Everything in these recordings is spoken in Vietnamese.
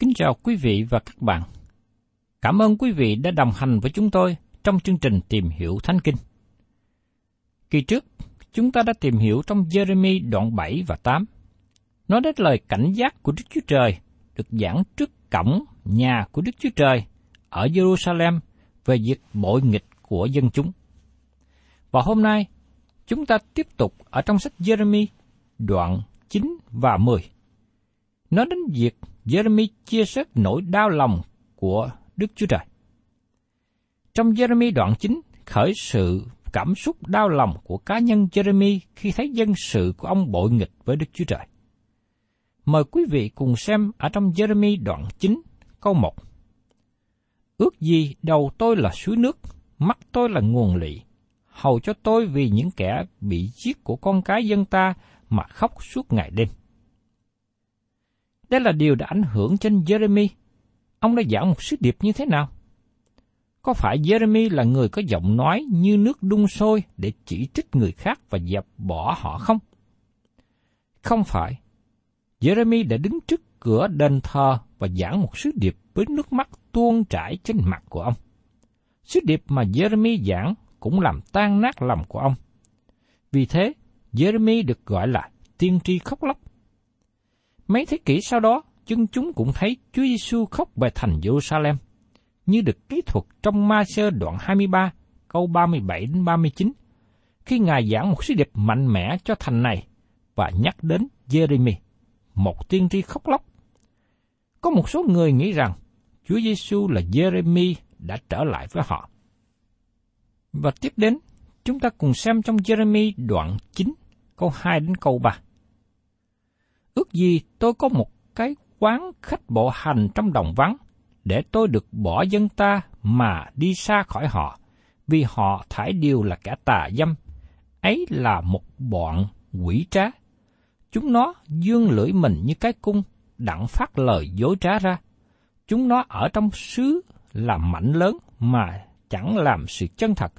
Kính chào quý vị và các bạn. Cảm ơn quý vị đã đồng hành với chúng tôi trong chương trình Tìm hiểu Thánh Kinh. Kỳ trước, chúng ta đã tìm hiểu trong Jeremy đoạn 7 và 8. Nói đến lời cảnh giác của Đức Chúa Trời được giảng trước cổng nhà của Đức Chúa Trời ở Jerusalem về việc bội nghịch của dân chúng. Và hôm nay, chúng ta tiếp tục ở trong sách Jeremy đoạn 9 và 10. Nói đến việc Jeremy chia sẻ nỗi đau lòng của Đức Chúa Trời. Trong Jeremy đoạn 9 khởi sự cảm xúc đau lòng của cá nhân Jeremy khi thấy dân sự của ông bội nghịch với Đức Chúa Trời. Mời quý vị cùng xem ở trong Jeremy đoạn 9 câu 1. Ước gì đầu tôi là suối nước, mắt tôi là nguồn lị, hầu cho tôi vì những kẻ bị giết của con cái dân ta mà khóc suốt ngày đêm. Đây là điều đã ảnh hưởng trên Jeremy. Ông đã giảng một sứ điệp như thế nào? Có phải Jeremy là người có giọng nói như nước đun sôi để chỉ trích người khác và dẹp bỏ họ không? Không phải. Jeremy đã đứng trước cửa đền thờ và giảng một sứ điệp với nước mắt tuôn trải trên mặt của ông. Sứ điệp mà Jeremy giảng cũng làm tan nát lòng của ông. Vì thế, Jeremy được gọi là tiên tri khóc lóc. Mấy thế kỷ sau đó, dân chúng cũng thấy Chúa Giêsu khóc về thành Jerusalem, như được kỹ thuật trong ma sơ đoạn 23, câu 37 đến 39, khi Ngài giảng một sứ điệp mạnh mẽ cho thành này và nhắc đến Jeremy, một tiên tri khóc lóc. Có một số người nghĩ rằng Chúa Giêsu là Jeremy đã trở lại với họ. Và tiếp đến, chúng ta cùng xem trong Jeremy đoạn 9, câu 2 đến câu 3. Ước gì tôi có một cái quán khách bộ hành trong đồng vắng, để tôi được bỏ dân ta mà đi xa khỏi họ, vì họ thải điều là kẻ tà dâm, ấy là một bọn quỷ trá. Chúng nó dương lưỡi mình như cái cung, đặng phát lời dối trá ra. Chúng nó ở trong xứ làm mạnh lớn mà chẳng làm sự chân thật,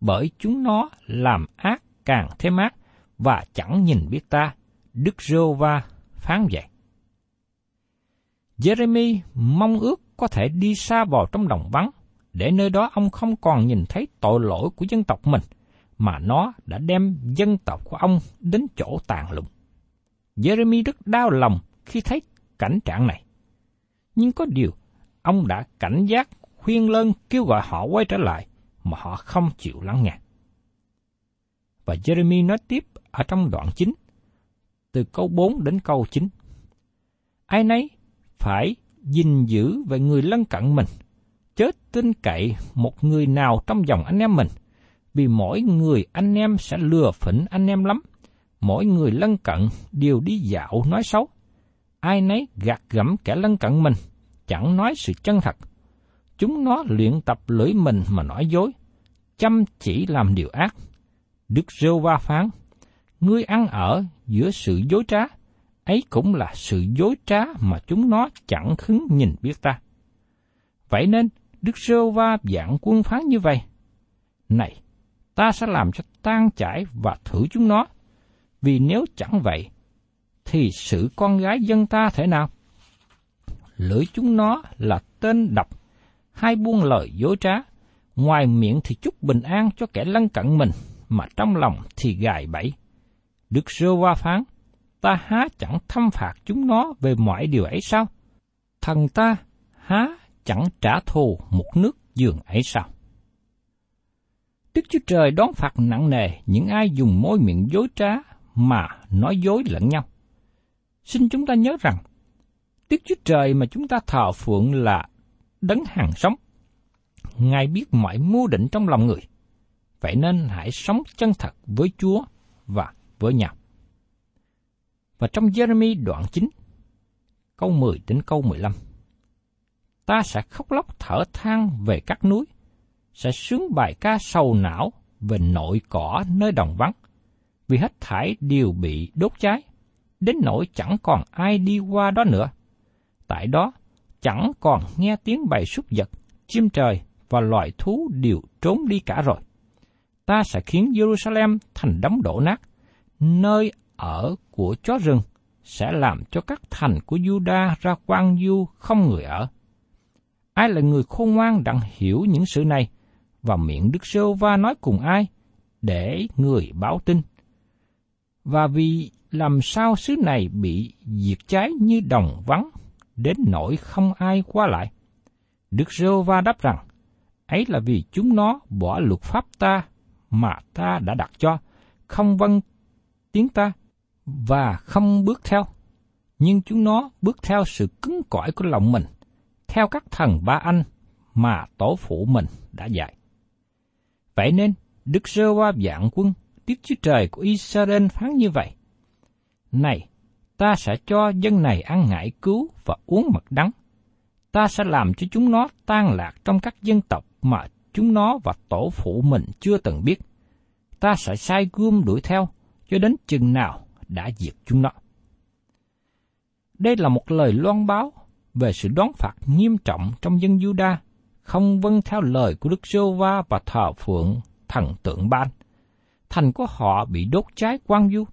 bởi chúng nó làm ác càng thêm ác và chẳng nhìn biết ta. Đức rô va phán vậy. Jeremy mong ước có thể đi xa vào trong đồng vắng, để nơi đó ông không còn nhìn thấy tội lỗi của dân tộc mình, mà nó đã đem dân tộc của ông đến chỗ tàn lụng. Jeremy rất đau lòng khi thấy cảnh trạng này. Nhưng có điều, ông đã cảnh giác khuyên lơn kêu gọi họ quay trở lại mà họ không chịu lắng nghe. Và Jeremy nói tiếp ở trong đoạn 9, từ câu 4 đến câu 9. Ai nấy phải gìn giữ về người lân cận mình, chớ tin cậy một người nào trong dòng anh em mình, vì mỗi người anh em sẽ lừa phỉnh anh em lắm. Mỗi người lân cận đều đi dạo nói xấu. Ai nấy gạt gẫm kẻ lân cận mình, chẳng nói sự chân thật. Chúng nó luyện tập lưỡi mình mà nói dối, chăm chỉ làm điều ác. Đức Rêu Va phán, ngươi ăn ở giữa sự dối trá, ấy cũng là sự dối trá mà chúng nó chẳng khứng nhìn biết ta. Vậy nên, Đức Sơ Va dạng quân phán như vậy. Này, ta sẽ làm cho tan chảy và thử chúng nó, vì nếu chẳng vậy, thì sự con gái dân ta thể nào? Lưỡi chúng nó là tên độc, hai buông lời dối trá, ngoài miệng thì chúc bình an cho kẻ lân cận mình, mà trong lòng thì gài bẫy. Đức Rơ qua phán, ta há chẳng thâm phạt chúng nó về mọi điều ấy sao? Thần ta há chẳng trả thù một nước giường ấy sao? Đức Chúa Trời đón phạt nặng nề những ai dùng môi miệng dối trá mà nói dối lẫn nhau. Xin chúng ta nhớ rằng, Đức Chúa Trời mà chúng ta thờ phượng là đấng hàng sống. Ngài biết mọi mưu định trong lòng người. Vậy nên hãy sống chân thật với Chúa và với nhau. Và trong Jeremy đoạn 9, câu 10 đến câu 15. Ta sẽ khóc lóc thở than về các núi, sẽ sướng bài ca sầu não về nội cỏ nơi đồng vắng, vì hết thải đều bị đốt cháy, đến nỗi chẳng còn ai đi qua đó nữa. Tại đó, chẳng còn nghe tiếng bầy súc vật, chim trời và loài thú đều trốn đi cả rồi. Ta sẽ khiến Jerusalem thành đống đổ nát, nơi ở của chó rừng sẽ làm cho các thành của Juda ra quan du không người ở. Ai là người khôn ngoan đặng hiểu những sự này, và miệng Đức Sêu Va nói cùng ai, để người báo tin. Và vì làm sao xứ này bị diệt cháy như đồng vắng, đến nỗi không ai qua lại. Đức Sêu Va đáp rằng, ấy là vì chúng nó bỏ luật pháp ta mà ta đã đặt cho, không vâng tiếng ta, và không bước theo. Nhưng chúng nó bước theo sự cứng cỏi của lòng mình, theo các thần ba anh mà tổ phụ mình đã dạy. Vậy nên, Đức Sơ Va dạng quân, Đức Chúa Trời của Israel phán như vậy. Này, ta sẽ cho dân này ăn ngải cứu và uống mật đắng. Ta sẽ làm cho chúng nó tan lạc trong các dân tộc mà chúng nó và tổ phụ mình chưa từng biết. Ta sẽ sai gươm đuổi theo, cho đến chừng nào đã diệt chúng nó. Đây là một lời loan báo về sự đón phạt nghiêm trọng trong dân Juda không vâng theo lời của Đức giê va và thờ phượng thần tượng ban. Thành của họ bị đốt cháy quang du,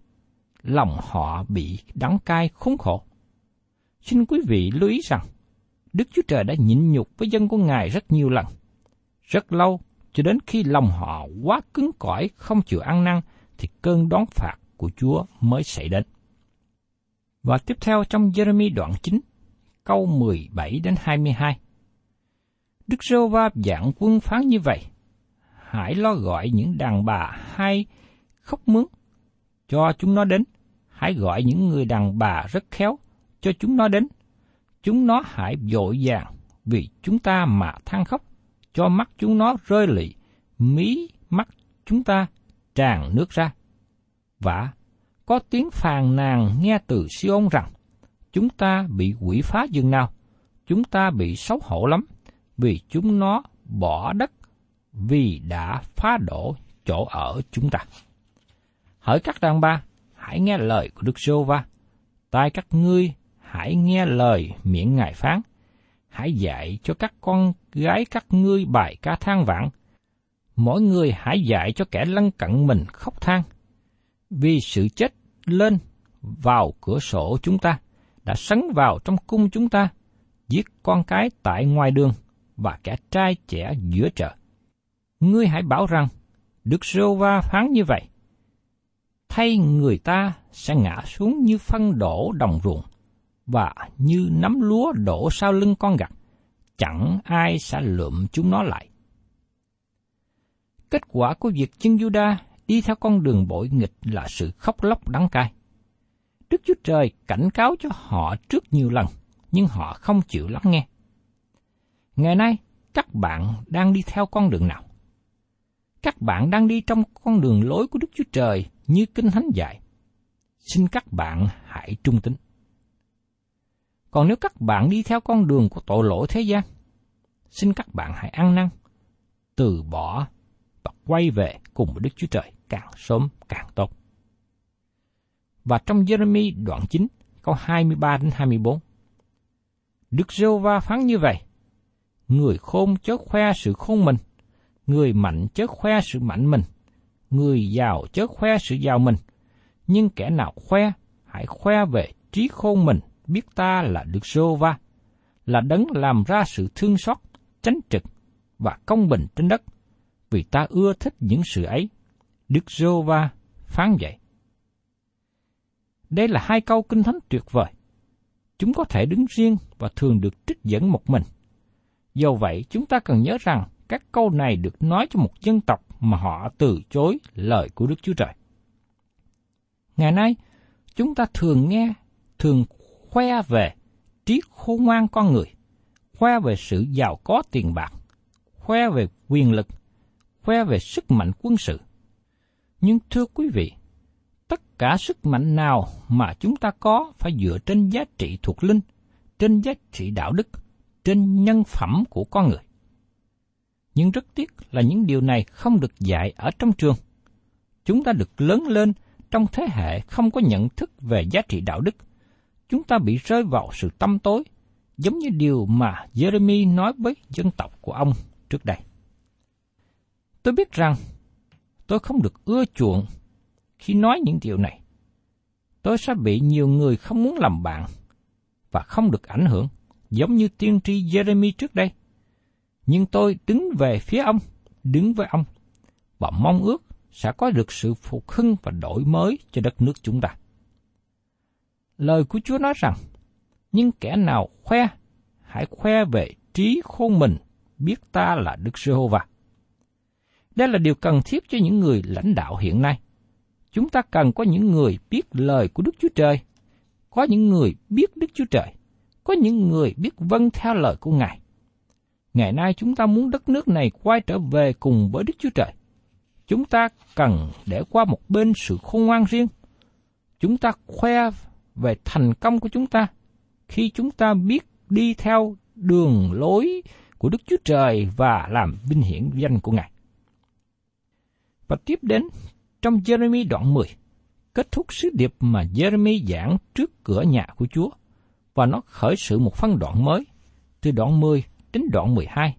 lòng họ bị đắng cay khốn khổ. Xin quý vị lưu ý rằng, Đức Chúa Trời đã nhịn nhục với dân của Ngài rất nhiều lần, rất lâu, cho đến khi lòng họ quá cứng cỏi không chịu ăn năn, thì cơn đón phạt của Chúa mới xảy đến. Và tiếp theo trong Jeremy đoạn 9, câu 17 đến 22. Đức Rô Va dạng quân phán như vậy. Hãy lo gọi những đàn bà hay khóc mướn, cho chúng nó đến. Hãy gọi những người đàn bà rất khéo, cho chúng nó đến. Chúng nó hãy dội vàng vì chúng ta mà than khóc, cho mắt chúng nó rơi lị, mí mắt chúng ta tràn nước ra. Và có tiếng phàn nàn nghe từ Siôn rằng, chúng ta bị quỷ phá dường nào, chúng ta bị xấu hổ lắm, vì chúng nó bỏ đất vì đã phá đổ chỗ ở chúng ta. Hỡi các đàn ba, hãy nghe lời của Đức Sô Va. Tai các ngươi hãy nghe lời miệng Ngài phán. Hãy dạy cho các con gái các ngươi bài ca than vãn. Mỗi người hãy dạy cho kẻ lân cận mình khóc than. Vì sự chết lên vào cửa sổ chúng ta, đã sấn vào trong cung chúng ta, giết con cái tại ngoài đường, và kẻ trai trẻ giữa chợ. Ngươi hãy bảo rằng, Đức Rô Va phán như vậy. Thay người ta sẽ ngã xuống như phân đổ đồng ruộng, và như nắm lúa đổ sau lưng con gặt. chẳng ai sẽ lượm chúng nó lại. Kết quả của việc chân Juda đi theo con đường bội nghịch là sự khóc lóc đắng cay. Đức Chúa Trời cảnh cáo cho họ trước nhiều lần, nhưng họ không chịu lắng nghe. Ngày nay, các bạn đang đi theo con đường nào? Các bạn đang đi trong con đường lối của Đức Chúa Trời như Kinh Thánh dạy. Xin các bạn hãy trung tín. Còn nếu các bạn đi theo con đường của tội lỗi thế gian, xin các bạn hãy ăn năn, từ bỏ quay về cùng với Đức Chúa Trời càng sớm càng tốt. Và trong Jeremy đoạn 9, câu 23 đến 24. Đức giê va phán như vậy, người khôn chớ khoe sự khôn mình, người mạnh chớ khoe sự mạnh mình, người giàu chớ khoe sự giàu mình, nhưng kẻ nào khoe, hãy khoe về trí khôn mình, biết ta là Đức giê va là đấng làm ra sự thương xót, chánh trực và công bình trên đất, vì ta ưa thích những sự ấy. Đức giô va phán vậy. Đây là hai câu kinh thánh tuyệt vời. Chúng có thể đứng riêng và thường được trích dẫn một mình. Do vậy, chúng ta cần nhớ rằng các câu này được nói cho một dân tộc mà họ từ chối lời của Đức Chúa Trời. Ngày nay, chúng ta thường nghe, thường khoe về trí khôn ngoan con người, khoe về sự giàu có tiền bạc, khoe về quyền lực, khoe về sức mạnh quân sự. Nhưng thưa quý vị, tất cả sức mạnh nào mà chúng ta có phải dựa trên giá trị thuộc linh, trên giá trị đạo đức, trên nhân phẩm của con người. Nhưng rất tiếc là những điều này không được dạy ở trong trường. Chúng ta được lớn lên trong thế hệ không có nhận thức về giá trị đạo đức. Chúng ta bị rơi vào sự tâm tối, giống như điều mà Jeremy nói với dân tộc của ông trước đây. Tôi biết rằng tôi không được ưa chuộng khi nói những điều này. Tôi sẽ bị nhiều người không muốn làm bạn và không được ảnh hưởng, giống như tiên tri Jeremy trước đây. Nhưng tôi đứng về phía ông, đứng với ông, và mong ước sẽ có được sự phục hưng và đổi mới cho đất nước chúng ta. Lời của Chúa nói rằng, nhưng kẻ nào khoe, hãy khoe về trí khôn mình, biết ta là Đức Giê-hô-va. Đây là điều cần thiết cho những người lãnh đạo hiện nay. Chúng ta cần có những người biết lời của Đức Chúa Trời, có những người biết Đức Chúa Trời, có những người biết vâng theo lời của Ngài. Ngày nay chúng ta muốn đất nước này quay trở về cùng với Đức Chúa Trời. Chúng ta cần để qua một bên sự khôn ngoan riêng. Chúng ta khoe về thành công của chúng ta khi chúng ta biết đi theo đường lối của Đức Chúa Trời và làm vinh hiển danh của Ngài. Và tiếp đến trong Jeremy đoạn 10, kết thúc sứ điệp mà Jeremy giảng trước cửa nhà của Chúa, và nó khởi sự một phân đoạn mới, từ đoạn 10 đến đoạn 12,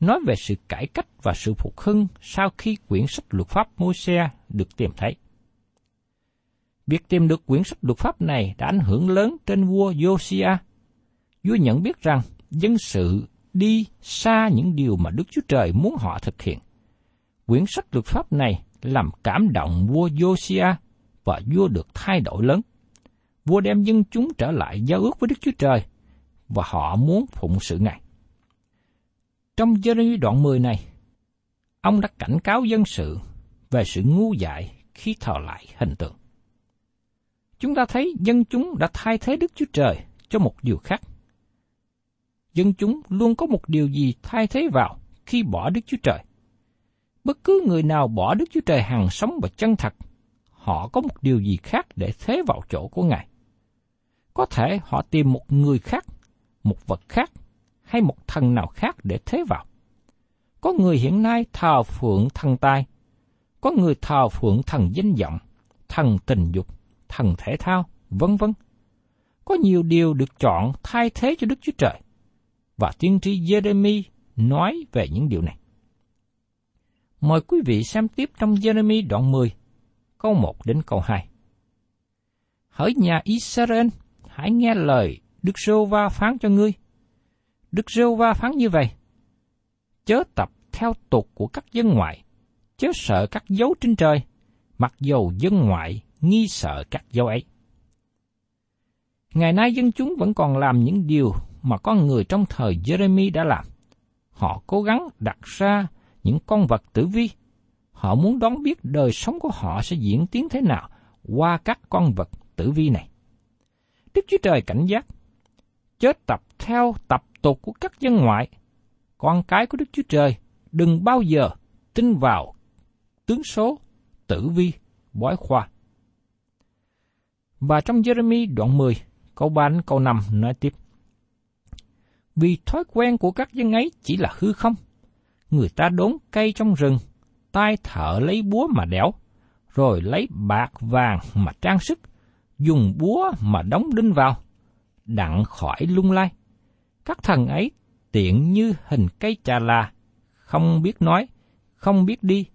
nói về sự cải cách và sự phục hưng sau khi quyển sách luật pháp Môi-se được tìm thấy. Việc tìm được quyển sách luật pháp này đã ảnh hưởng lớn trên vua Josiah. Vua nhận biết rằng dân sự đi xa những điều mà Đức Chúa Trời muốn họ thực hiện. Quyển sách luật pháp này làm cảm động vua Josia và vua được thay đổi lớn. Vua đem dân chúng trở lại giao ước với Đức Chúa Trời và họ muốn phụng sự Ngài. Trong Jeremy đoạn 10 này, ông đã cảnh cáo dân sự về sự ngu dại khi thờ lại hình tượng. Chúng ta thấy dân chúng đã thay thế Đức Chúa Trời cho một điều khác. Dân chúng luôn có một điều gì thay thế vào khi bỏ Đức Chúa Trời. Bất cứ người nào bỏ Đức Chúa Trời hàng sống và chân thật, họ có một điều gì khác để thế vào chỗ của Ngài. Có thể họ tìm một người khác, một vật khác, hay một thần nào khác để thế vào. Có người hiện nay thờ phượng thần tài, có người thờ phượng thần danh vọng, thần tình dục, thần thể thao, vân vân. Có nhiều điều được chọn thay thế cho Đức Chúa Trời. Và tiên tri Jeremy nói về những điều này. Mời quý vị xem tiếp trong Jeremy đoạn 10, câu 1 đến câu 2. Hỡi nhà Israel, hãy nghe lời Đức giê va phán cho ngươi. Đức giê va phán như vậy. Chớ tập theo tục của các dân ngoại, chớ sợ các dấu trên trời, mặc dầu dân ngoại nghi sợ các dấu ấy. Ngày nay dân chúng vẫn còn làm những điều mà con người trong thời Jeremy đã làm. Họ cố gắng đặt ra những con vật tử vi. Họ muốn đoán biết đời sống của họ sẽ diễn tiến thế nào qua các con vật tử vi này. Đức Chúa Trời cảnh giác, chớ tập theo tập tục của các dân ngoại. Con cái của Đức Chúa Trời đừng bao giờ tin vào tướng số, tử vi, bói khoa. Và trong Jeremy đoạn 10, câu 3 đến câu 5 nói tiếp. Vì thói quen của các dân ấy chỉ là hư không. Người ta đốn cây trong rừng, tay thợ lấy búa mà đẽo, rồi lấy bạc vàng mà trang sức, dùng búa mà đóng đinh vào, đặng khỏi lung lay. Các thần ấy tiện như hình cây trà là, không biết nói, không biết đi,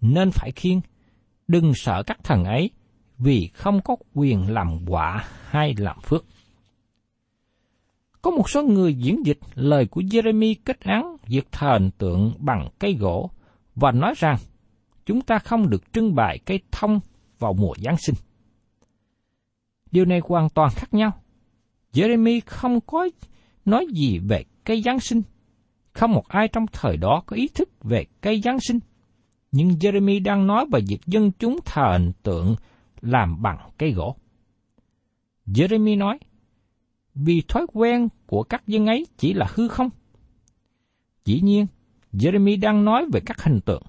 nên phải khiêng. Đừng sợ các thần ấy, vì không có quyền làm quả hay làm phước. Có một số người diễn dịch lời của Jeremy kết án việc thờ hình tượng bằng cây gỗ và nói rằng chúng ta không được trưng bày cây thông vào mùa Giáng sinh. Điều này hoàn toàn khác nhau. Jeremy không có nói gì về cây Giáng sinh. Không một ai trong thời đó có ý thức về cây Giáng sinh. Nhưng Jeremy đang nói về việc dân chúng thờ hình tượng làm bằng cây gỗ. Jeremy nói, vì thói quen của các dân ấy chỉ là hư không. Dĩ nhiên, Jeremy đang nói về các hình tượng.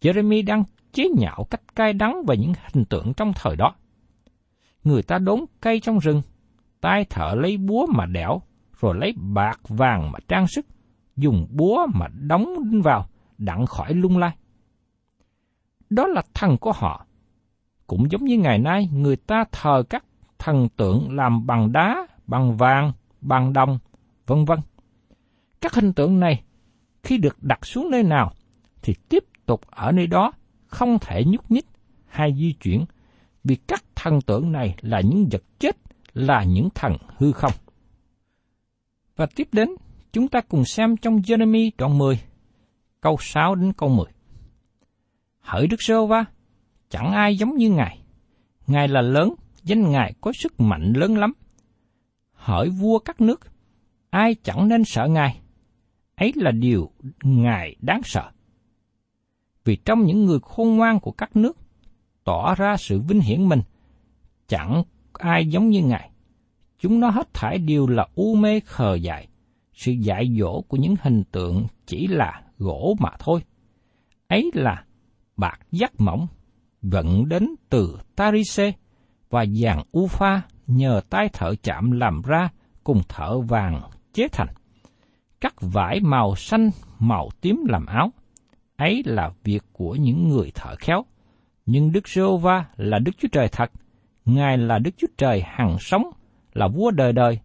Jeremy đang chế nhạo cách cay đắng về những hình tượng trong thời đó. Người ta đốn cây trong rừng, tay thợ lấy búa mà đẽo, rồi lấy bạc vàng mà trang sức, dùng búa mà đóng đinh vào, đặng khỏi lung lay. Đó là thần của họ. Cũng giống như ngày nay người ta thờ các thần tượng làm bằng đá, bằng vàng, bằng đồng, vân vân. Các hình tượng này khi được đặt xuống nơi nào thì tiếp tục ở nơi đó không thể nhúc nhích hay di chuyển vì các thần tượng này là những vật chết, là những thần hư không. Và tiếp đến, chúng ta cùng xem trong Jeremy đoạn 10, câu 6 đến câu 10. Hỡi Đức Sơ Va, chẳng ai giống như Ngài. Ngài là lớn, danh Ngài có sức mạnh lớn lắm. Hỡi vua các nước, ai chẳng nên sợ Ngài. Ấy là điều Ngài đáng sợ. Vì trong những người khôn ngoan của các nước, tỏ ra sự vinh hiển mình, chẳng ai giống như Ngài. Chúng nó hết thải đều là u mê khờ dại. Sự dạy dỗ của những hình tượng chỉ là gỗ mà thôi. Ấy là bạc dắt mỏng, vận đến từ Tarise và vàng Ufa nhờ tay thợ chạm làm ra cùng thợ vàng chế thành. Cắt vải màu xanh, màu tím làm áo. Ấy là việc của những người thợ khéo. Nhưng Đức giê va là Đức Chúa Trời thật. Ngài là Đức Chúa Trời hằng sống, là vua đời đời.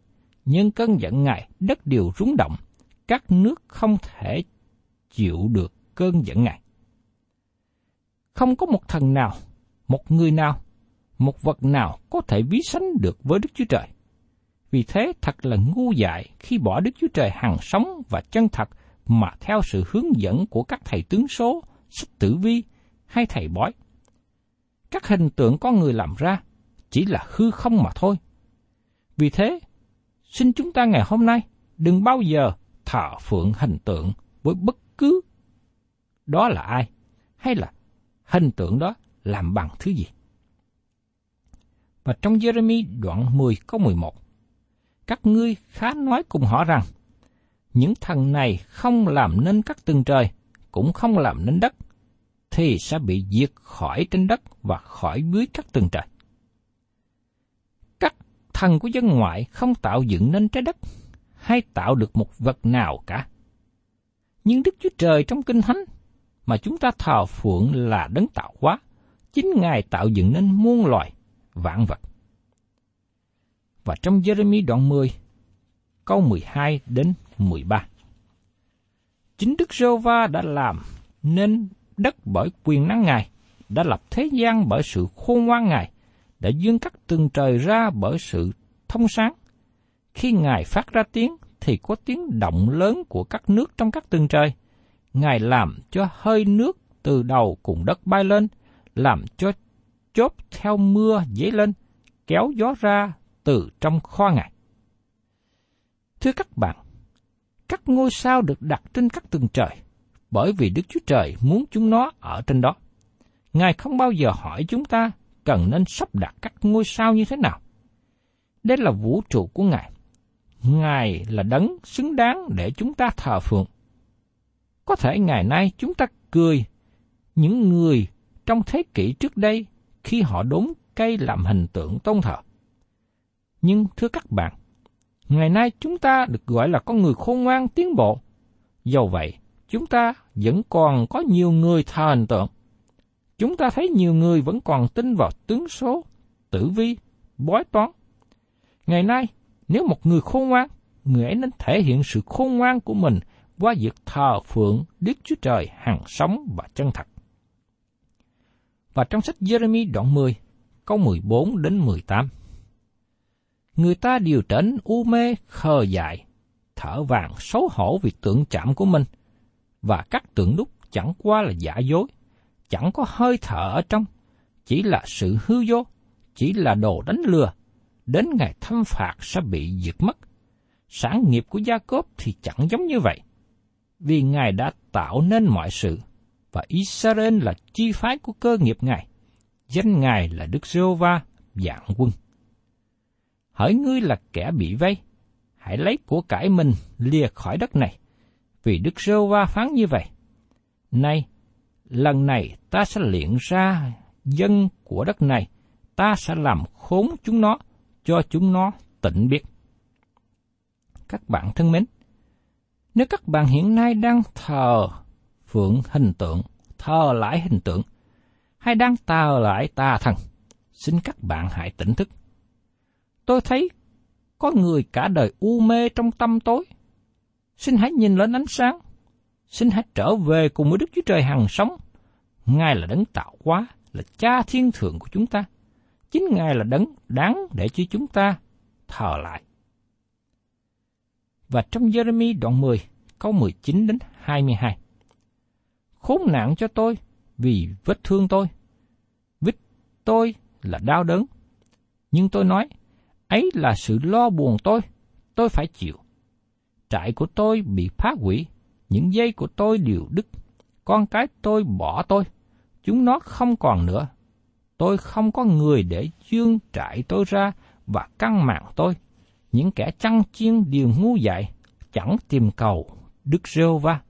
Nhưng cơn giận Ngài, đất đều rúng động. Các nước không thể chịu được cơn giận Ngài. Không có một thần nào, một người nào, một vật nào có thể ví sánh được với Đức Chúa Trời. Vì thế thật là ngu dại khi bỏ Đức Chúa Trời hằng sống và chân thật mà theo sự hướng dẫn của các thầy tướng số, sách tử vi hay thầy bói. Các hình tượng con người làm ra chỉ là hư không mà thôi. Vì thế, xin chúng ta ngày hôm nay đừng bao giờ thờ phượng hình tượng với bất cứ đó là ai, hay là hình tượng đó làm bằng thứ gì. Và trong Jeremy đoạn 10 câu 11, các ngươi khá nói cùng họ rằng, những thần này không làm nên các tầng trời, cũng không làm nên đất, thì sẽ bị diệt khỏi trên đất và khỏi dưới các tầng trời. Các thần của dân ngoại không tạo dựng nên trái đất, hay tạo được một vật nào cả. Nhưng Đức Chúa Trời trong Kinh Thánh mà chúng ta thờ phượng là đấng tạo hóa, chính Ngài tạo dựng nên muôn loài, vạn vật. Và trong Jeremy đoạn 10, câu 12 đến 13. Chính Đức giê va đã làm nên đất bởi quyền năng Ngài, đã lập thế gian bởi sự khôn ngoan Ngài, đã dương các tầng trời ra bởi sự thông sáng. Khi Ngài phát ra tiếng, thì có tiếng động lớn của các nước trong các tầng trời. Ngài làm cho hơi nước từ đầu cùng đất bay lên, làm cho chốt theo mưa dấy lên, kéo gió ra từ trong kho Ngài. Thưa các bạn, các ngôi sao được đặt trên các tầng trời, bởi vì Đức Chúa Trời muốn chúng nó ở trên đó. Ngài không bao giờ hỏi chúng ta cần nên sắp đặt các ngôi sao như thế nào. Đây là vũ trụ của Ngài. Ngài là đấng xứng đáng để chúng ta thờ phượng. Có thể ngày nay chúng ta cười những người trong thế kỷ trước đây khi họ đốn cây làm hình tượng tôn thờ. Nhưng thưa các bạn, ngày nay chúng ta được gọi là con người khôn ngoan tiến bộ. Dầu vậy, chúng ta vẫn còn có nhiều người thờ hình tượng. Chúng ta thấy nhiều người vẫn còn tin vào tướng số, tử vi, bói toán. Ngày nay, nếu một người khôn ngoan, người ấy nên thể hiện sự khôn ngoan của mình qua việc thờ phượng Đức Chúa Trời hằng sống và chân thật. Và trong sách Jeremy đoạn 10, câu 14 đến 18. Người ta đều trở nên u mê, khờ dại, thở vàng xấu hổ vì tượng chạm của mình, và các tượng đúc chẳng qua là giả dối, chẳng có hơi thở ở trong, chỉ là sự hư vô, chỉ là đồ đánh lừa, đến ngày thâm phạt sẽ bị diệt mất. Sản nghiệp của Gia Cốp thì chẳng giống như vậy, vì Ngài đã tạo nên mọi sự, và Israel là chi phái của cơ nghiệp Ngài. Danh Ngài là Đức giê va dạng quân. Hỡi ngươi là kẻ bị vây, hãy lấy của cải mình lìa khỏi đất này, vì Đức giê va phán như vậy. Nay, lần này ta sẽ luyện ra dân của đất này, ta sẽ làm khốn chúng nó, cho chúng nó tỉnh biết. Các bạn thân mến, nếu các bạn hiện nay đang thờ phượng hình tượng, thờ lại hình tượng, hay đang thờ lại tà thần, xin các bạn hãy tỉnh thức. Tôi thấy có người cả đời u mê trong tâm tối. Xin hãy nhìn lên ánh sáng. Xin hãy trở về cùng với Đức Chúa Trời hằng sống. Ngài là đấng tạo hóa, là cha thiên thượng của chúng ta. Chính Ngài là đấng đáng để cho chúng ta thờ lại. Và trong Jeremy đoạn 10, câu 19 đến 22. Khốn nạn cho tôi vì vết thương tôi. Vết tôi là đau đớn. Nhưng tôi nói, ấy là sự lo buồn tôi, tôi phải chịu. Trại của tôi bị phá hủy, những dây của tôi đều đứt. Con cái tôi bỏ tôi, chúng nó không còn nữa. Tôi không có người để dương trại tôi ra và căng mạng tôi. Những kẻ chăn chiên đều ngu dại, chẳng tìm cầu Đức Rêu Va.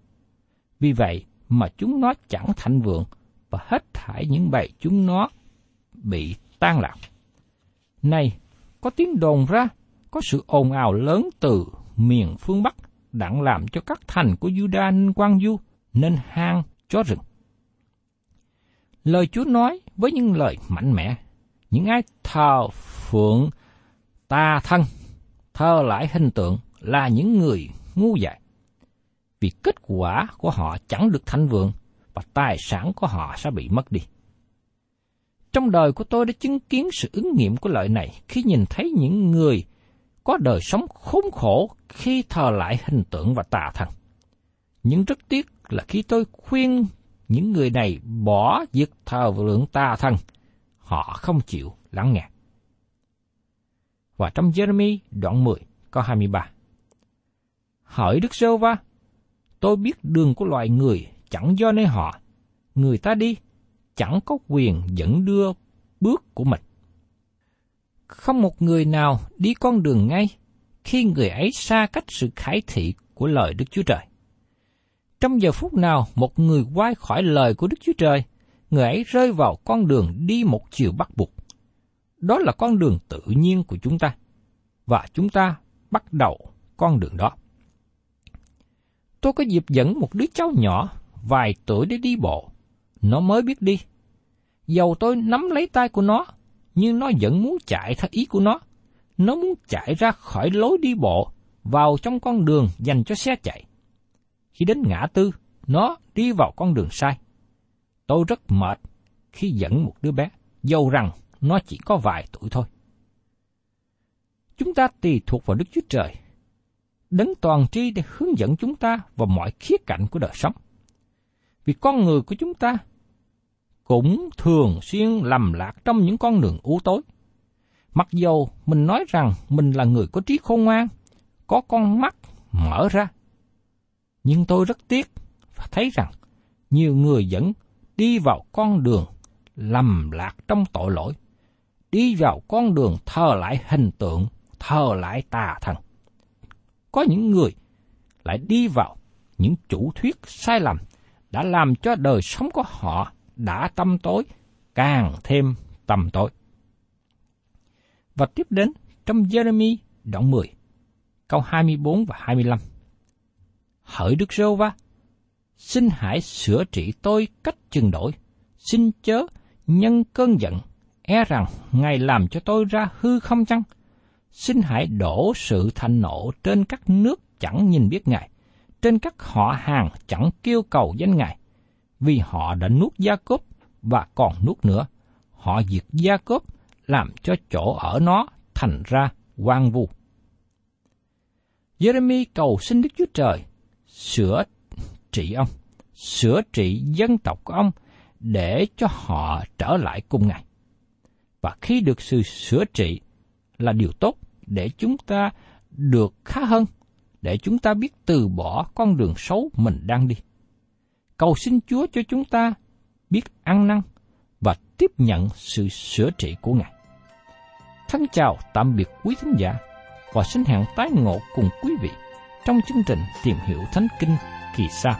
Vì vậy mà chúng nó chẳng thành vượng và hết thải những bầy chúng nó bị tan lạc. Này, có tiếng đồn ra, có sự ồn ào lớn từ miền phương Bắc đặng làm cho các thành của Juda nên quan du, nên hang chó rừng. Lời Chúa nói với những lời mạnh mẽ, những ai thờ phượng ta thân, thờ lại hình tượng là những người ngu dại. Vì kết quả của họ chẳng được thanh vượng và tài sản của họ sẽ bị mất đi. Trong đời của tôi đã chứng kiến sự ứng nghiệm của lợi này khi nhìn thấy những người có đời sống khốn khổ khi thờ lại hình tượng và tà thần. Nhưng rất tiếc là khi tôi khuyên những người này bỏ việc thờ lượng tà thần, họ không chịu lắng nghe. Và trong Jeremy đoạn 10 câu 23. Hỏi Đức Sơ Va, tôi biết đường của loài người chẳng do nơi họ, người ta đi chẳng có quyền dẫn đưa bước của mình. Không một người nào đi con đường ngay khi người ấy xa cách sự khải thị của lời Đức Chúa Trời. Trong giờ phút nào một người quay khỏi lời của Đức Chúa Trời, người ấy rơi vào con đường đi một chiều bắt buộc. Đó là con đường tự nhiên của chúng ta, và chúng ta bắt đầu con đường đó. Tôi có dịp dẫn một đứa cháu nhỏ vài tuổi để đi bộ. Nó mới biết đi. Dầu tôi nắm lấy tay của nó, nhưng nó vẫn muốn chạy theo ý của nó. Nó muốn chạy ra khỏi lối đi bộ, vào trong con đường dành cho xe chạy. Khi đến ngã tư, nó đi vào con đường sai. Tôi rất mệt khi dẫn một đứa bé, dầu rằng nó chỉ có vài tuổi thôi. Chúng ta tùy thuộc vào Đức Chúa Trời, đấng toàn tri để hướng dẫn chúng ta vào mọi khía cạnh của đời sống. Vì con người của chúng ta cũng thường xuyên lầm lạc trong những con đường u tối. Mặc dầu mình nói rằng mình là người có trí khôn ngoan, có con mắt mở ra. Nhưng tôi rất tiếc và thấy rằng nhiều người vẫn đi vào con đường lầm lạc trong tội lỗi, đi vào con đường thờ lại hình tượng, thờ lại tà thần. Có những người lại đi vào những chủ thuyết sai lầm đã làm cho đời sống của họ đã tâm tối, càng thêm tâm tối. Và tiếp đến trong Jeremy đoạn 10, câu 24 và 25. Hỡi Đức Rô Va, xin hãy sửa trị tôi cách chừng đổi, xin chớ nhân cơn giận, e rằng Ngài làm cho tôi ra hư không chăng? Xin hãy đổ sự thành nộ trên các nước chẳng nhìn biết Ngài, trên các họ hàng chẳng kêu cầu danh Ngài, vì họ đã nuốt Gia Cốp và còn nuốt nữa. Họ diệt Gia Cốp làm cho chỗ ở nó thành ra quan vu. Jeremy cầu xin Đức Chúa Trời sửa trị ông, sửa trị dân tộc của ông để cho họ trở lại cùng Ngài. Và khi được sự sửa trị là điều tốt để chúng ta được khá hơn, để chúng ta biết từ bỏ con đường xấu mình đang đi. Cầu xin Chúa cho chúng ta biết ăn năn và tiếp nhận sự sửa trị của Ngài. Thân chào tạm biệt quý thính giả và xin hẹn tái ngộ cùng quý vị trong chương trình Tìm hiểu Thánh Kinh kỳ sau.